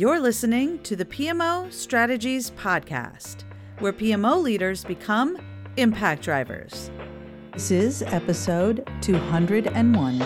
You're listening to the PMO Strategies Podcast, where PMO leaders become impact drivers. This is episode 201.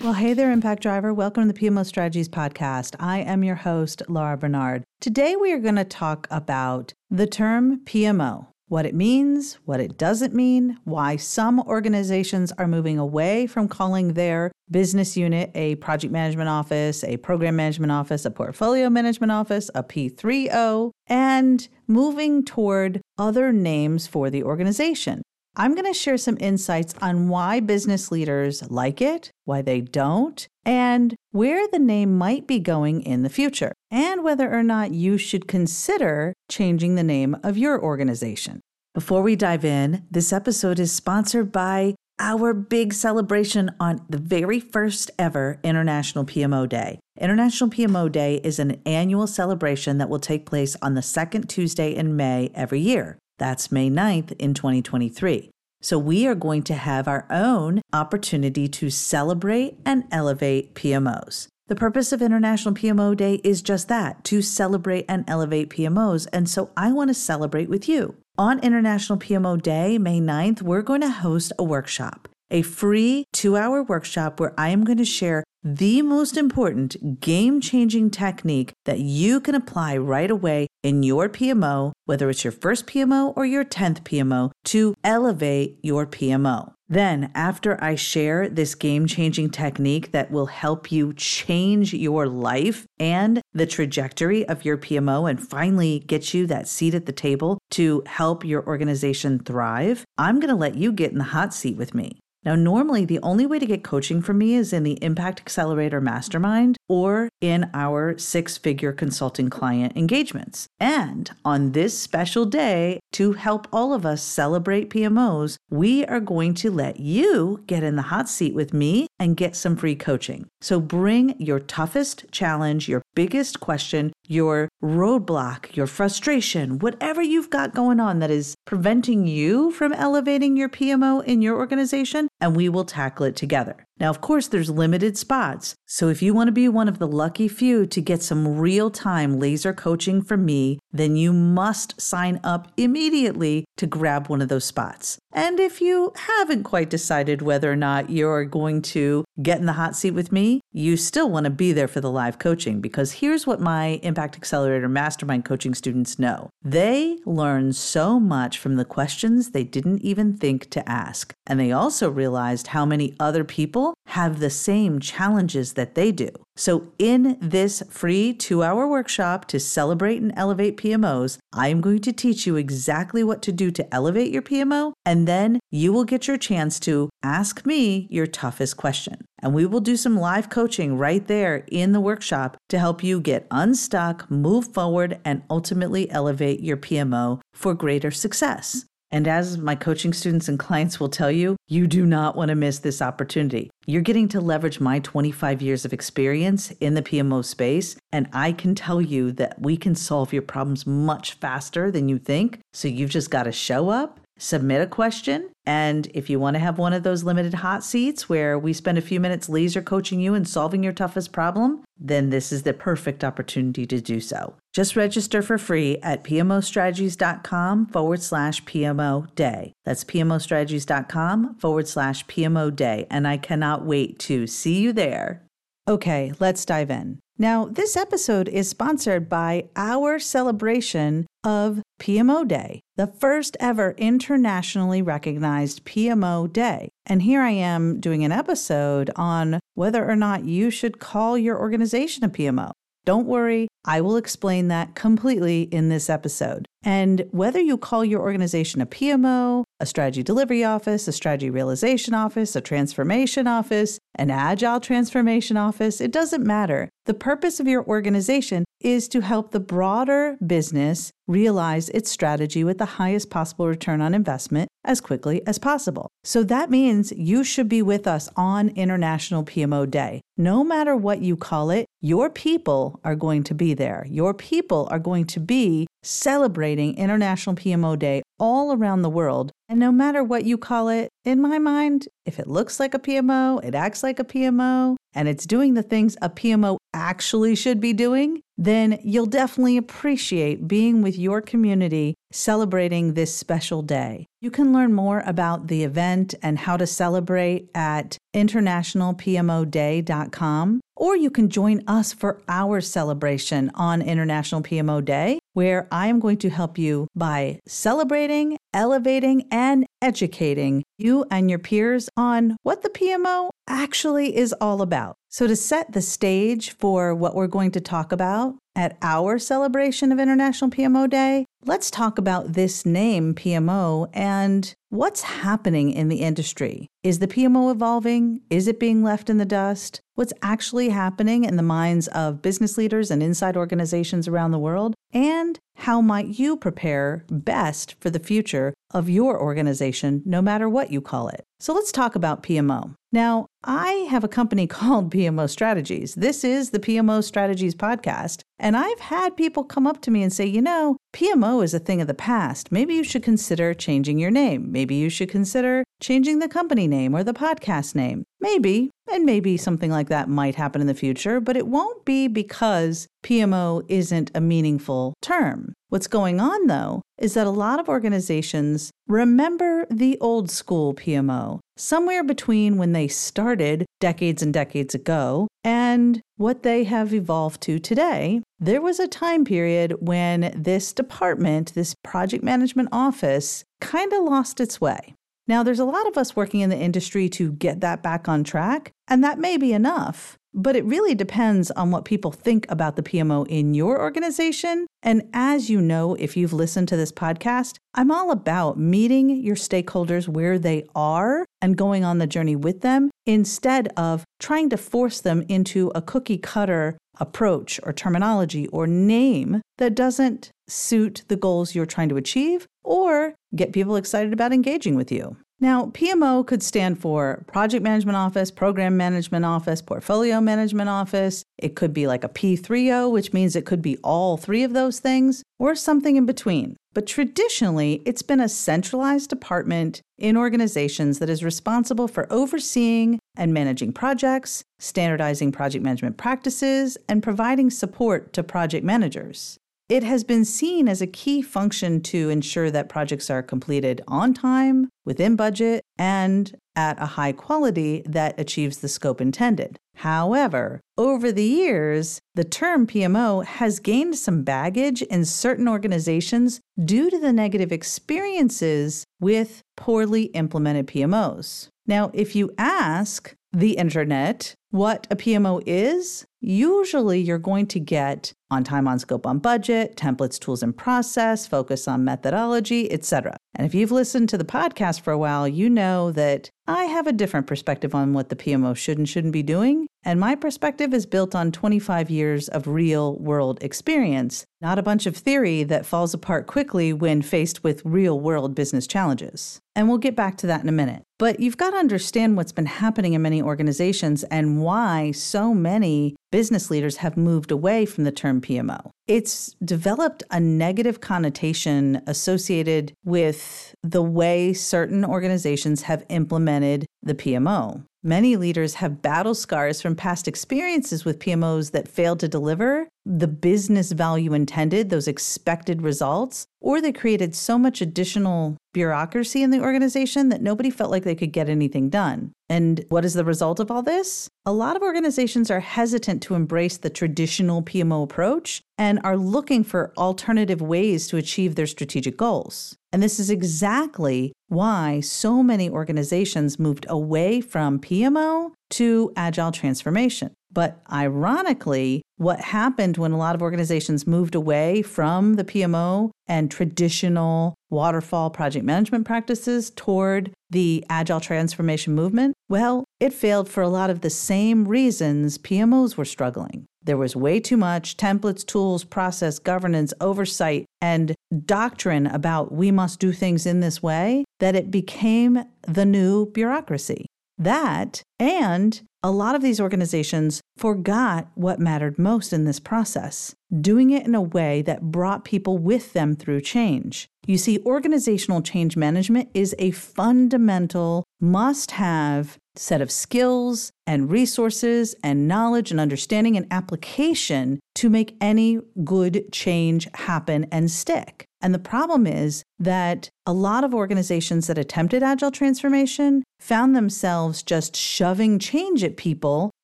Well, hey there, Impact Driver. Welcome to the PMO Strategies Podcast. I am your host, Laura Barnard. Today, we are going to talk about the term PMO, what it means, what it doesn't mean, why some organizations are moving away from calling their business unit a project management office, a program management office, a portfolio management office, a P3O, and moving toward other names for the organization. I'm going to share some insights on why business leaders like it, why they don't, and where the name might be going in the future, and whether or not you should consider changing the name of your organization. Before we dive in, this episode is sponsored by our big celebration on the very first ever International PMO Day. International PMO Day is an annual celebration that will take place on the second Tuesday in May every year. That's May 9th in 2023. So, we are going to have our own opportunity to celebrate and elevate PMOs. The purpose of International PMO Day is just that to celebrate and elevate PMOs. And so, I want to celebrate with you. On International PMO Day, May 9th, we're going to host a workshop, a free two hour workshop where I am going to share the most important game changing technique that you can apply right away in your PMO, whether it's your first PMO or your 10th PMO, to elevate your PMO. Then, after I share this game changing technique that will help you change your life and the trajectory of your PMO and finally get you that seat at the table to help your organization thrive, I'm going to let you get in the hot seat with me. Now, normally the only way to get coaching from me is in the Impact Accelerator Mastermind or in our six figure consulting client engagements. And on this special day, to help all of us celebrate PMOs, we are going to let you get in the hot seat with me and get some free coaching. So bring your toughest challenge, your biggest question, your roadblock, your frustration, whatever you've got going on that is preventing you from elevating your PMO in your organization, and we will tackle it together. Now, of course, there's limited spots. So if you want to be one of the lucky few to get some real time laser coaching from me, then you must sign up immediately to grab one of those spots. And if you haven't quite decided whether or not you're going to get in the hot seat with me, you still want to be there for the live coaching because here's what my Impact Accelerator Mastermind coaching students know they learn so much from the questions they didn't even think to ask. And they also realized how many other people have the same challenges that they do. So, in this free two hour workshop to celebrate and elevate PMOs, I am going to teach you exactly what to do to elevate your PMO, and then you will get your chance to ask me your toughest question. And we will do some live coaching right there in the workshop to help you get unstuck, move forward, and ultimately elevate your PMO for greater success. And as my coaching students and clients will tell you, you do not want to miss this opportunity. You're getting to leverage my 25 years of experience in the PMO space, and I can tell you that we can solve your problems much faster than you think. So you've just got to show up submit a question. And if you want to have one of those limited hot seats where we spend a few minutes laser coaching you and solving your toughest problem, then this is the perfect opportunity to do so. Just register for free at pmostrategies.com forward slash PMO day. That's pmostrategies.com forward slash PMO day. And I cannot wait to see you there. Okay, let's dive in. Now, this episode is sponsored by our celebration of PMO Day, the first ever internationally recognized PMO Day. And here I am doing an episode on whether or not you should call your organization a PMO. Don't worry, I will explain that completely in this episode. And whether you call your organization a PMO, a strategy delivery office, a strategy realization office, a transformation office, an agile transformation office, it doesn't matter. The purpose of your organization is to help the broader business realize its strategy with the highest possible return on investment as quickly as possible. So that means you should be with us on International PMO Day. No matter what you call it, your people are going to be there. Your people are going to be celebrating International PMO Day all around the world. And no matter what you call it, in my mind, if it looks like a PMO, it acts like a PMO, and it's doing the things a PMO actually should be doing, then you'll definitely appreciate being with your community celebrating this special day. You can learn more about the event and how to celebrate at internationalpmoday.com, or you can join us for our celebration on International PMO Day, where I am going to help you by celebrating, elevating, and educating you and your peers on what the PMO actually is all about. So, to set the stage for what we're going to talk about at our celebration of International PMO Day, let's talk about this name, PMO, and what's happening in the industry. Is the PMO evolving? Is it being left in the dust? What's actually happening in the minds of business leaders and inside organizations around the world? And how might you prepare best for the future of your organization, no matter what you call it? So let's talk about PMO. Now, I have a company called PMO Strategies. This is the PMO Strategies podcast. And I've had people come up to me and say, you know, PMO is a thing of the past. Maybe you should consider changing your name. Maybe you should consider changing the company name or the podcast name. Maybe, and maybe something like that might happen in the future, but it won't be because PMO isn't a meaningful term. What's going on, though, is that a lot of organizations remember the old school PMO, somewhere between when they started decades and decades ago and what they have evolved to today. There was a time period when this department, this project management office, kind of lost its way. Now, there's a lot of us working in the industry to get that back on track, and that may be enough. But it really depends on what people think about the PMO in your organization. And as you know, if you've listened to this podcast, I'm all about meeting your stakeholders where they are and going on the journey with them instead of trying to force them into a cookie cutter approach or terminology or name that doesn't suit the goals you're trying to achieve or get people excited about engaging with you. Now, PMO could stand for Project Management Office, Program Management Office, Portfolio Management Office. It could be like a P3O, which means it could be all three of those things, or something in between. But traditionally, it's been a centralized department in organizations that is responsible for overseeing and managing projects, standardizing project management practices, and providing support to project managers. It has been seen as a key function to ensure that projects are completed on time, within budget, and at a high quality that achieves the scope intended. However, over the years, the term PMO has gained some baggage in certain organizations due to the negative experiences with poorly implemented PMOs. Now, if you ask the internet what a PMO is, usually you're going to get on time, on scope, on budget, templates, tools, and process, focus on methodology, etc. And if you've listened to the podcast for a while, you know that I have a different perspective on what the PMO should and shouldn't be doing. And my perspective is built on 25 years of real world experience, not a bunch of theory that falls apart quickly when faced with real world business challenges. And we'll get back to that in a minute. But you've got to understand what's been happening in many organizations and why so many business leaders have moved away from the term PMO. It's developed a negative connotation associated with the way certain organizations have implemented the PMO. Many leaders have battle scars from past experiences with PMOs that failed to deliver the business value intended, those expected results, or they created so much additional bureaucracy in the organization that nobody felt like they could get anything done. And what is the result of all this? A lot of organizations are hesitant to embrace the traditional PMO approach and are looking for alternative ways to achieve their strategic goals. And this is exactly why so many organizations moved away from PMO to agile transformation. But ironically, what happened when a lot of organizations moved away from the PMO and traditional waterfall project management practices toward the agile transformation movement? Well, it failed for a lot of the same reasons PMOs were struggling. there was way too much templates, tools, process, governance, oversight, and doctrine about we must do things in this way that it became the new bureaucracy. That and a lot of these organizations forgot what mattered most in this process, doing it in a way that brought people with them through change. You see, organizational change management is a fundamental, must have set of skills and resources and knowledge and understanding and application to make any good change happen and stick. And the problem is that a lot of organizations that attempted agile transformation found themselves just shoving change at people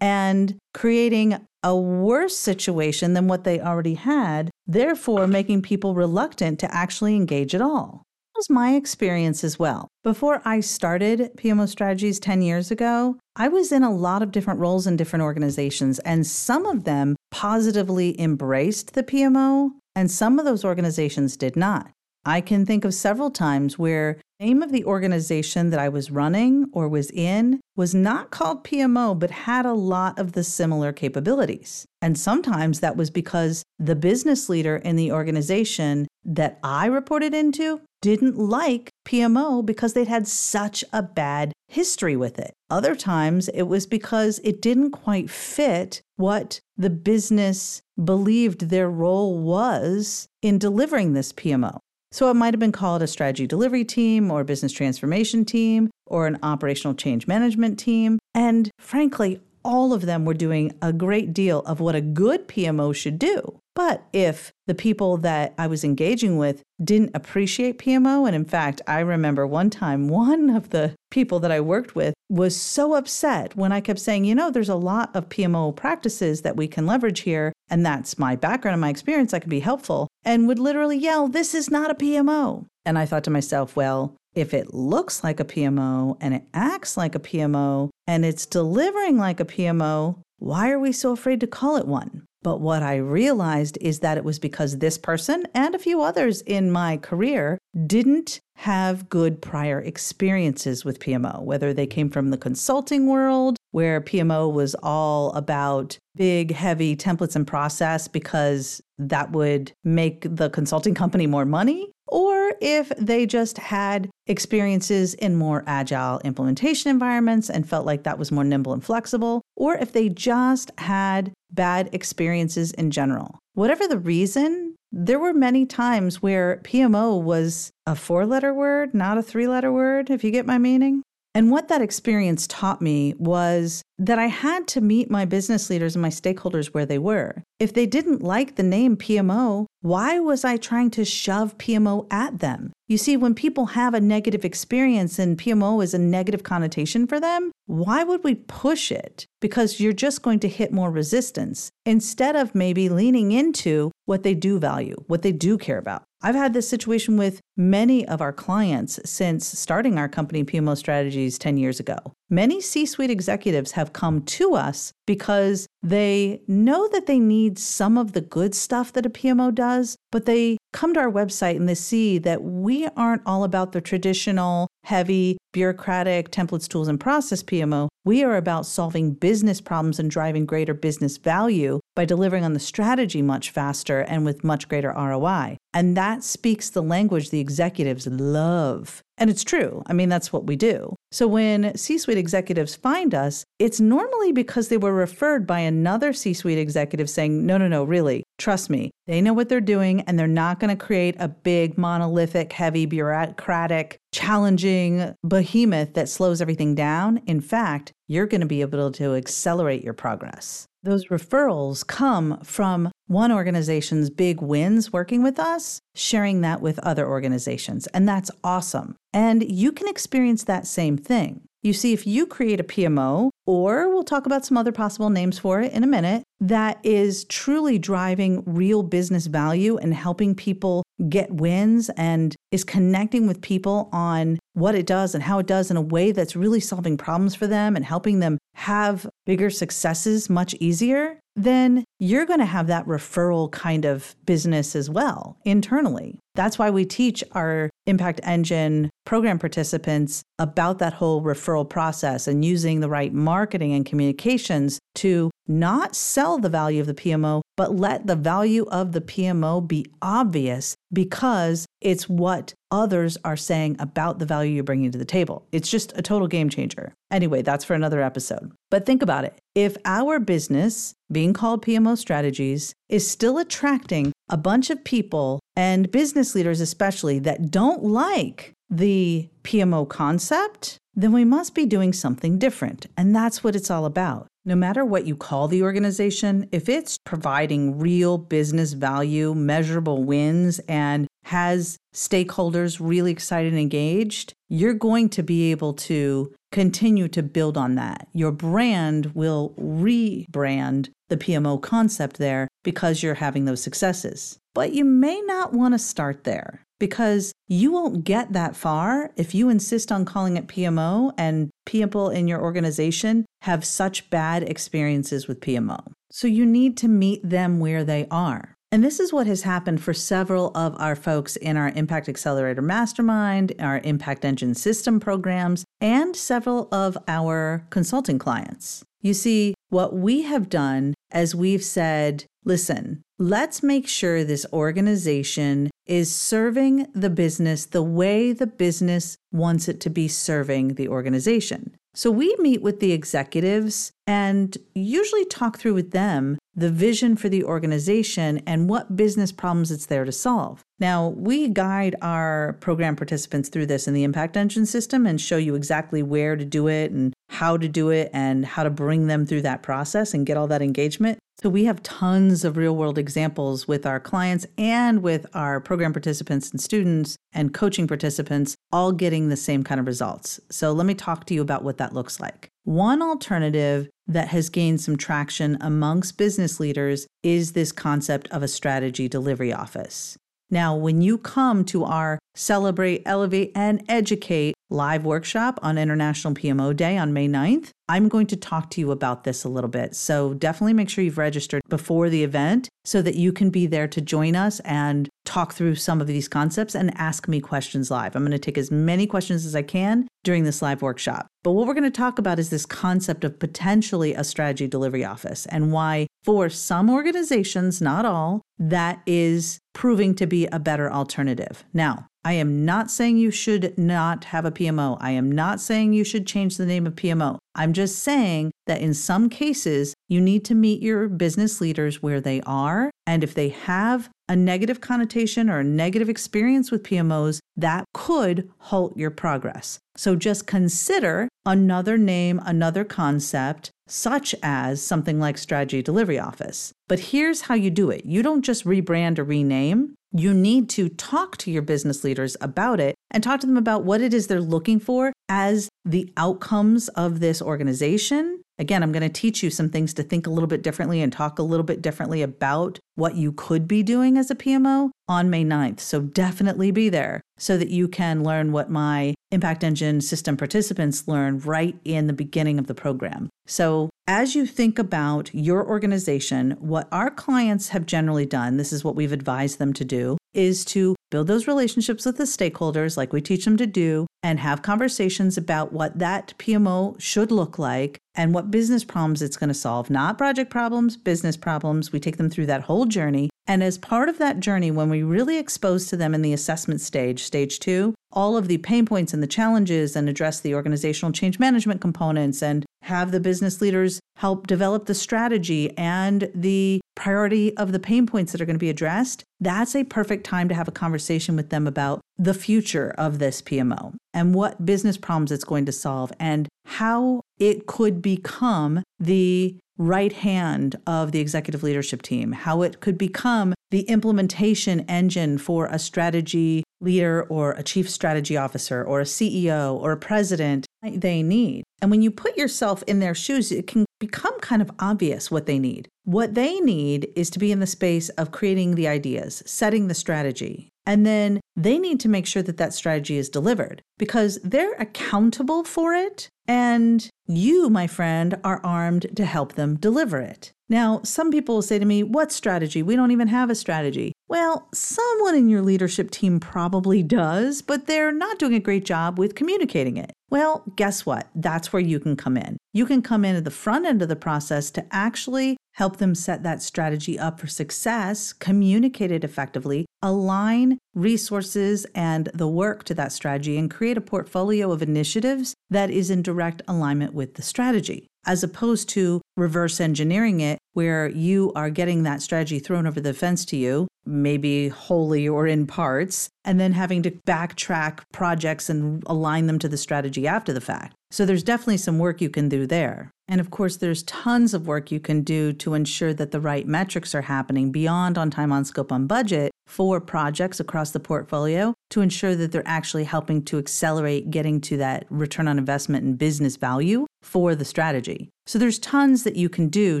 and creating a worse situation than what they already had, therefore making people reluctant to actually engage at all. That was my experience as well. Before I started PMO Strategies 10 years ago, I was in a lot of different roles in different organizations, and some of them positively embraced the PMO, and some of those organizations did not. I can think of several times where name of the organization that I was running or was in was not called PMO but had a lot of the similar capabilities. And sometimes that was because the business leader in the organization that I reported into didn't like PMO because they'd had such a bad history with it. Other times it was because it didn't quite fit what the business believed their role was in delivering this PMO. So it might have been called a strategy delivery team or a business transformation team or an operational change management team. And frankly, all of them were doing a great deal of what a good PMO should do. But if the people that I was engaging with didn't appreciate PMO, and in fact, I remember one time one of the people that I worked with was so upset when I kept saying, you know, there's a lot of PMO practices that we can leverage here. And that's my background and my experience. that could be helpful. And would literally yell, this is not a PMO. And I thought to myself, well, if it looks like a PMO and it acts like a PMO and it's delivering like a PMO, why are we so afraid to call it one? But what I realized is that it was because this person and a few others in my career didn't have good prior experiences with PMO, whether they came from the consulting world, where PMO was all about big, heavy templates and process because that would make the consulting company more money, or if they just had experiences in more agile implementation environments and felt like that was more nimble and flexible, or if they just had bad experiences in general. Whatever the reason, there were many times where PMO was a four letter word, not a three letter word, if you get my meaning. And what that experience taught me was that I had to meet my business leaders and my stakeholders where they were. If they didn't like the name PMO, why was I trying to shove PMO at them? You see, when people have a negative experience and PMO is a negative connotation for them, why would we push it? Because you're just going to hit more resistance instead of maybe leaning into what they do value, what they do care about. I've had this situation with many of our clients since starting our company, PMO Strategies, 10 years ago. Many C suite executives have come to us because they know that they need some of the good stuff that a PMO does, but they come to our website and they see that we aren't all about the traditional, heavy, bureaucratic templates, tools, and process PMO. We are about solving business problems and driving greater business value by delivering on the strategy much faster and with much greater ROI. And that speaks the language the executives love. And it's true. I mean, that's what we do. So when C suite executives find us, it's normally because they were referred by another C suite executive saying, no, no, no, really, trust me. They know what they're doing and they're not going to create a big, monolithic, heavy, bureaucratic, challenging behemoth that slows everything down. In fact, you're going to be able to accelerate your progress. Those referrals come from one organization's big wins working with us, sharing that with other organizations. And that's awesome. And you can experience that same thing. You see, if you create a PMO, or we'll talk about some other possible names for it in a minute, that is truly driving real business value and helping people get wins and is connecting with people on what it does and how it does in a way that's really solving problems for them and helping them have bigger successes much easier, then you're going to have that referral kind of business as well internally. That's why we teach our Impact Engine program participants about that whole referral process and using the right marketing and communications to not sell the value of the PMO, but let the value of the PMO be obvious because it's what others are saying about the value you're bringing to the table. It's just a total game changer. Anyway, that's for another episode. But think about it. If our business, being called PMO Strategies, is still attracting a bunch of people and business leaders, especially, that don't like the PMO concept, then we must be doing something different. And that's what it's all about. No matter what you call the organization, if it's providing real business value, measurable wins, and has stakeholders really excited and engaged, you're going to be able to continue to build on that. Your brand will rebrand the PMO concept there because you're having those successes. But you may not want to start there because you won't get that far if you insist on calling it PMO and people in your organization have such bad experiences with PMO. So you need to meet them where they are. And this is what has happened for several of our folks in our Impact Accelerator Mastermind, our Impact Engine System programs, and several of our consulting clients. You see, what we have done as we've said, listen, let's make sure this organization is serving the business the way the business wants it to be serving the organization. So we meet with the executives and usually talk through with them the vision for the organization and what business problems it's there to solve. Now, we guide our program participants through this in the Impact Engine system and show you exactly where to do it and how to do it and how to bring them through that process and get all that engagement. So, we have tons of real world examples with our clients and with our program participants and students and coaching participants, all getting the same kind of results. So, let me talk to you about what that looks like. One alternative that has gained some traction amongst business leaders is this concept of a strategy delivery office. Now, when you come to our Celebrate, Elevate, and Educate live workshop on International PMO Day on May 9th, I'm going to talk to you about this a little bit. So definitely make sure you've registered before the event so that you can be there to join us and talk through some of these concepts and ask me questions live. I'm going to take as many questions as I can during this live workshop. But what we're going to talk about is this concept of potentially a strategy delivery office and why, for some organizations, not all, that is proving to be a better alternative. Now, I am not saying you should not have a PMO. I am not saying you should change the name of PMO. I'm just saying that in some cases, you need to meet your business leaders where they are. And if they have a negative connotation or a negative experience with PMOs, that could halt your progress. So just consider another name, another concept, such as something like Strategy Delivery Office. But here's how you do it you don't just rebrand or rename. You need to talk to your business leaders about it and talk to them about what it is they're looking for as the outcomes of this organization. Again, I'm going to teach you some things to think a little bit differently and talk a little bit differently about what you could be doing as a PMO on May 9th. So definitely be there so that you can learn what my Impact Engine system participants learn right in the beginning of the program. So, as you think about your organization, what our clients have generally done, this is what we've advised them to do, is to build those relationships with the stakeholders like we teach them to do and have conversations about what that PMO should look like and what business problems it's going to solve, not project problems, business problems. We take them through that whole journey. And as part of that journey, when we really expose to them in the assessment stage, stage two, all of the pain points and the challenges and address the organizational change management components and have the business leaders help develop the strategy and the priority of the pain points that are going to be addressed, that's a perfect time to have a conversation with them about the future of this PMO and what business problems it's going to solve and how it could become the right hand of the executive leadership team, how it could become the implementation engine for a strategy leader or a chief strategy officer or a CEO or a president they need. And when you put yourself in their shoes, it can become kind of obvious what they need. What they need is to be in the space of creating the ideas, setting the strategy. And then they need to make sure that that strategy is delivered because they're accountable for it. And you, my friend, are armed to help them deliver it. Now, some people will say to me, What strategy? We don't even have a strategy. Well, someone in your leadership team probably does, but they're not doing a great job with communicating it. Well, guess what? That's where you can come in. You can come in at the front end of the process to actually help them set that strategy up for success, communicate it effectively, align resources and the work to that strategy, and create a portfolio of initiatives that is in direct alignment with the strategy, as opposed to reverse engineering it, where you are getting that strategy thrown over the fence to you, maybe wholly or in parts, and then having to backtrack projects and align them to the strategy after the fact. So there's definitely some work you can do there. And of course, there's tons of work you can do to ensure that the right metrics are happening beyond on time, on scope, on budget for projects across the portfolio to ensure that they're actually helping to accelerate getting to that return on investment and business value for the strategy. So there's tons that you can do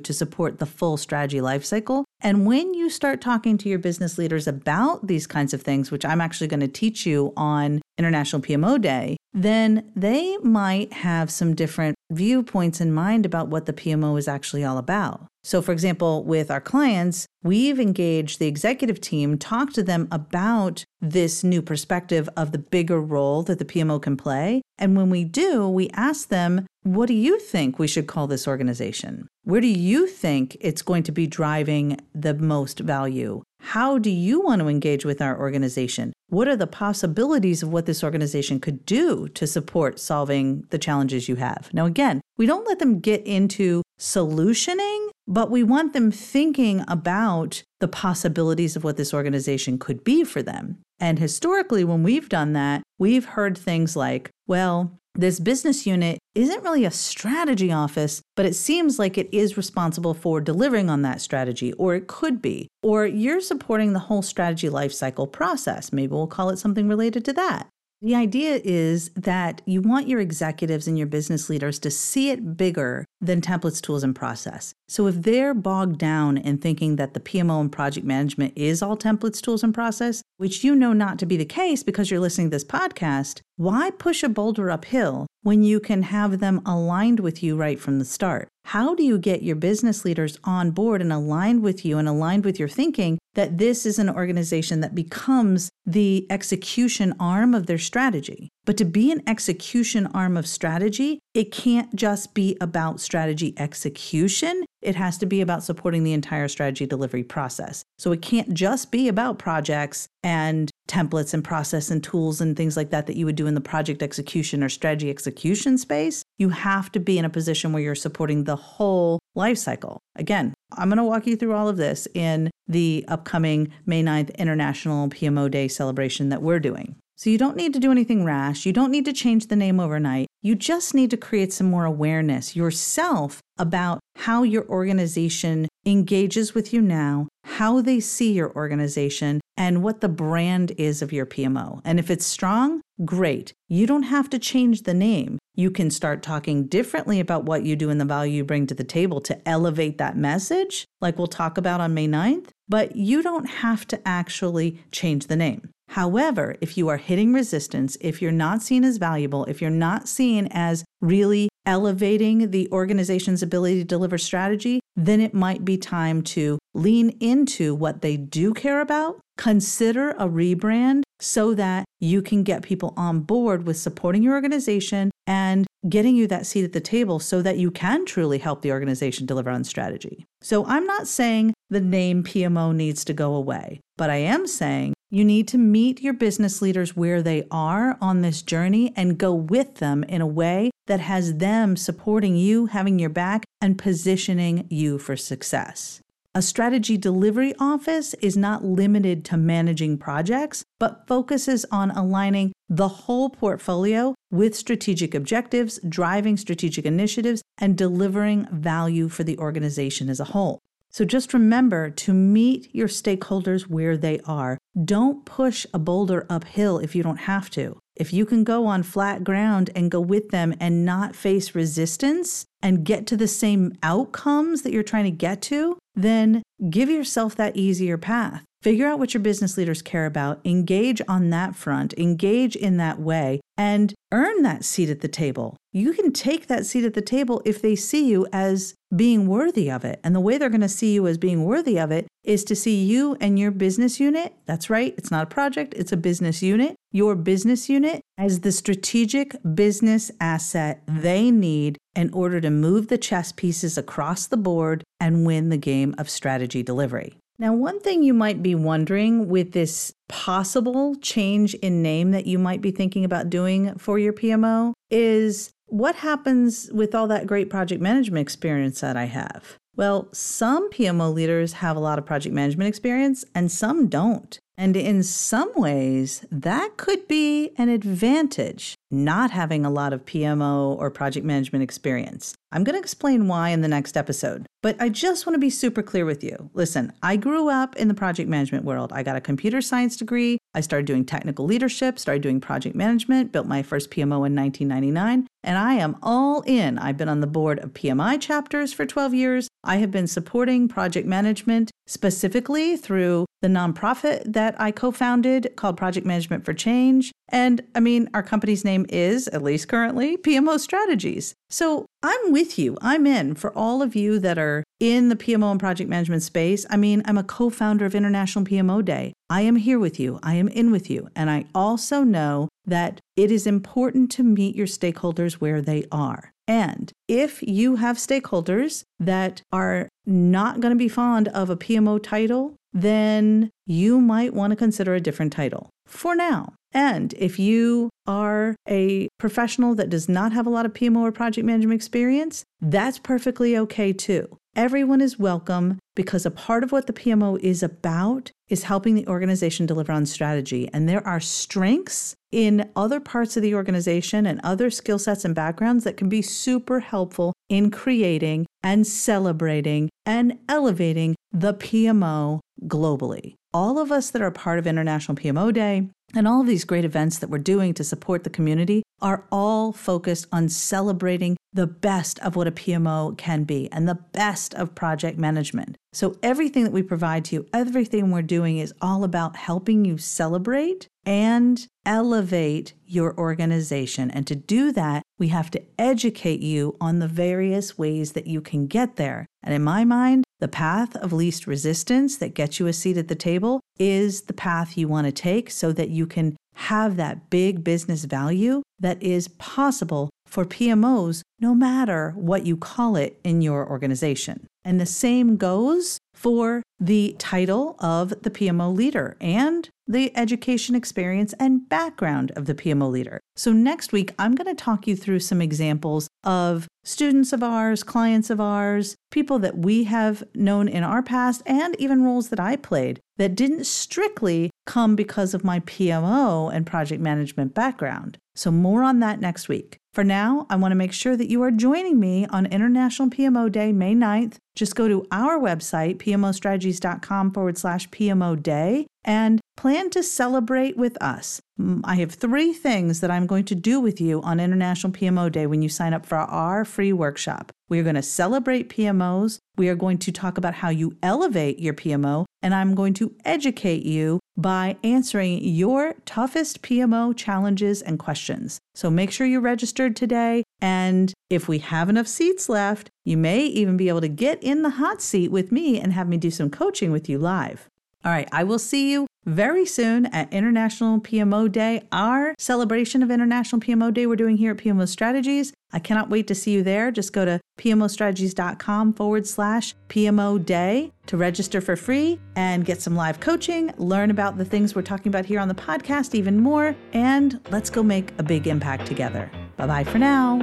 to support the full strategy lifecycle. And when you start talking to your business leaders about these kinds of things, which I'm actually going to teach you on International PMO Day, then they might have some different viewpoints in mind about what the PMO is actually all about. So, for example, with our clients, we've engaged the executive team, talked to them about this new perspective of the bigger role that the PMO can play. And when we do, we ask them, what do you think we should call this organization? Where do you think it's going to be driving the most value? How do you want to engage with our organization? What are the possibilities of what this organization could do to support solving the challenges you have? Now, again, we don't let them get into solutioning, but we want them thinking about the possibilities of what this organization could be for them. And historically, when we've done that, we've heard things like, well, this business unit isn't really a strategy office, but it seems like it is responsible for delivering on that strategy, or it could be. Or you're supporting the whole strategy lifecycle process. Maybe we'll call it something related to that. The idea is that you want your executives and your business leaders to see it bigger than templates, tools, and process. So if they're bogged down in thinking that the PMO and project management is all templates, tools, and process, which you know not to be the case because you're listening to this podcast, why push a boulder uphill when you can have them aligned with you right from the start? How do you get your business leaders on board and aligned with you and aligned with your thinking that this is an organization that becomes the execution arm of their strategy? But to be an execution arm of strategy, it can't just be about strategy execution. It has to be about supporting the entire strategy delivery process. So it can't just be about projects and templates and process and tools and things like that that you would do in the project execution or strategy execution space. You have to be in a position where you're supporting the whole life cycle. Again, I'm going to walk you through all of this in the upcoming May 9th International PMO Day celebration that we're doing. So you don't need to do anything rash. You don't need to change the name overnight. You just need to create some more awareness yourself about how your organization engages with you now, how they see your organization, and what the brand is of your PMO. And if it's strong, great. You don't have to change the name. You can start talking differently about what you do and the value you bring to the table to elevate that message, like we'll talk about on May 9th, but you don't have to actually change the name. However, if you are hitting resistance, if you're not seen as valuable, if you're not seen as really elevating the organization's ability to deliver strategy, then it might be time to lean into what they do care about, consider a rebrand so that you can get people on board with supporting your organization and getting you that seat at the table so that you can truly help the organization deliver on strategy. So I'm not saying the name PMO needs to go away, but I am saying you need to meet your business leaders where they are on this journey and go with them in a way that has them supporting you, having your back, and positioning you for success. A strategy delivery office is not limited to managing projects, but focuses on aligning the whole portfolio with strategic objectives, driving strategic initiatives, and delivering value for the organization as a whole. So just remember to meet your stakeholders where they are. Don't push a boulder uphill if you don't have to. If you can go on flat ground and go with them and not face resistance and get to the same outcomes that you're trying to get to, then give yourself that easier path. Figure out what your business leaders care about, engage on that front, engage in that way, and earn that seat at the table. You can take that seat at the table if they see you as being worthy of it. And the way they're going to see you as being worthy of it is to see you and your business unit. That's right, it's not a project, it's a business unit. Your business unit as the strategic business asset they need in order to move the chess pieces across the board and win the game of strategy delivery. Now, one thing you might be wondering with this possible change in name that you might be thinking about doing for your PMO is what happens with all that great project management experience that I have? Well, some PMO leaders have a lot of project management experience and some don't. And in some ways, that could be an advantage, not having a lot of PMO or project management experience. I'm going to explain why in the next episode. But I just want to be super clear with you. Listen, I grew up in the project management world. I got a computer science degree. I started doing technical leadership, started doing project management, built my first PMO in 1999, and I am all in. I've been on the board of PMI chapters for 12 years. I have been supporting project management specifically through the nonprofit that I co founded called Project Management for Change. And I mean, our company's name is, at least currently, PMO Strategies. So I'm with you. I'm in for all of you that are in the PMO and project management space. I mean, I'm a co founder of International PMO Day. I am here with you. I am in with you. And I also know that it is important to meet your stakeholders where they are. And if you have stakeholders that are not going to be fond of a PMO title, then you might want to consider a different title for now. And if you are a professional that does not have a lot of PMO or project management experience, that's perfectly okay too. Everyone is welcome because a part of what the PMO is about is helping the organization deliver on strategy. And there are strengths in other parts of the organization and other skill sets and backgrounds that can be super helpful in creating and celebrating and elevating the PMO globally. All of us that are part of International PMO Day and all of these great events that we're doing to support the community are all focused on celebrating the best of what a PMO can be and the best of project management. So, everything that we provide to you, everything we're doing is all about helping you celebrate and elevate your organization. And to do that, we have to educate you on the various ways that you can get there. And in my mind, the path of least resistance that gets you a seat at the table is the path you want to take so that you can have that big business value that is possible for PMOs, no matter what you call it in your organization. And the same goes for the title of the PMO leader and the education experience and background of the PMO leader. So, next week, I'm going to talk you through some examples of students of ours, clients of ours, people that we have known in our past, and even roles that I played that didn't strictly come because of my PMO and project management background. So, more on that next week. For now, I want to make sure that you are joining me on International PMO Day, May 9th. Just go to our website, pmostrategies.com forward slash PMO Day, and plan to celebrate with us. Mm, I have three things that I'm going to do with you on International PMO Day when you sign up for our free workshop. We are going to celebrate PMOs. We are going to talk about how you elevate your PMO, and I'm going to educate you by answering your toughest PMO challenges and questions. So make sure you're registered today. And if we have enough seats left, you may even be able to get in the hot seat with me and have me do some coaching with you live. All right, I will see you very soon at International PMO Day, our celebration of International PMO Day we're doing here at PMO Strategies. I cannot wait to see you there. Just go to pmostrategies.com forward slash PMO Day to register for free and get some live coaching, learn about the things we're talking about here on the podcast even more, and let's go make a big impact together. Bye bye for now.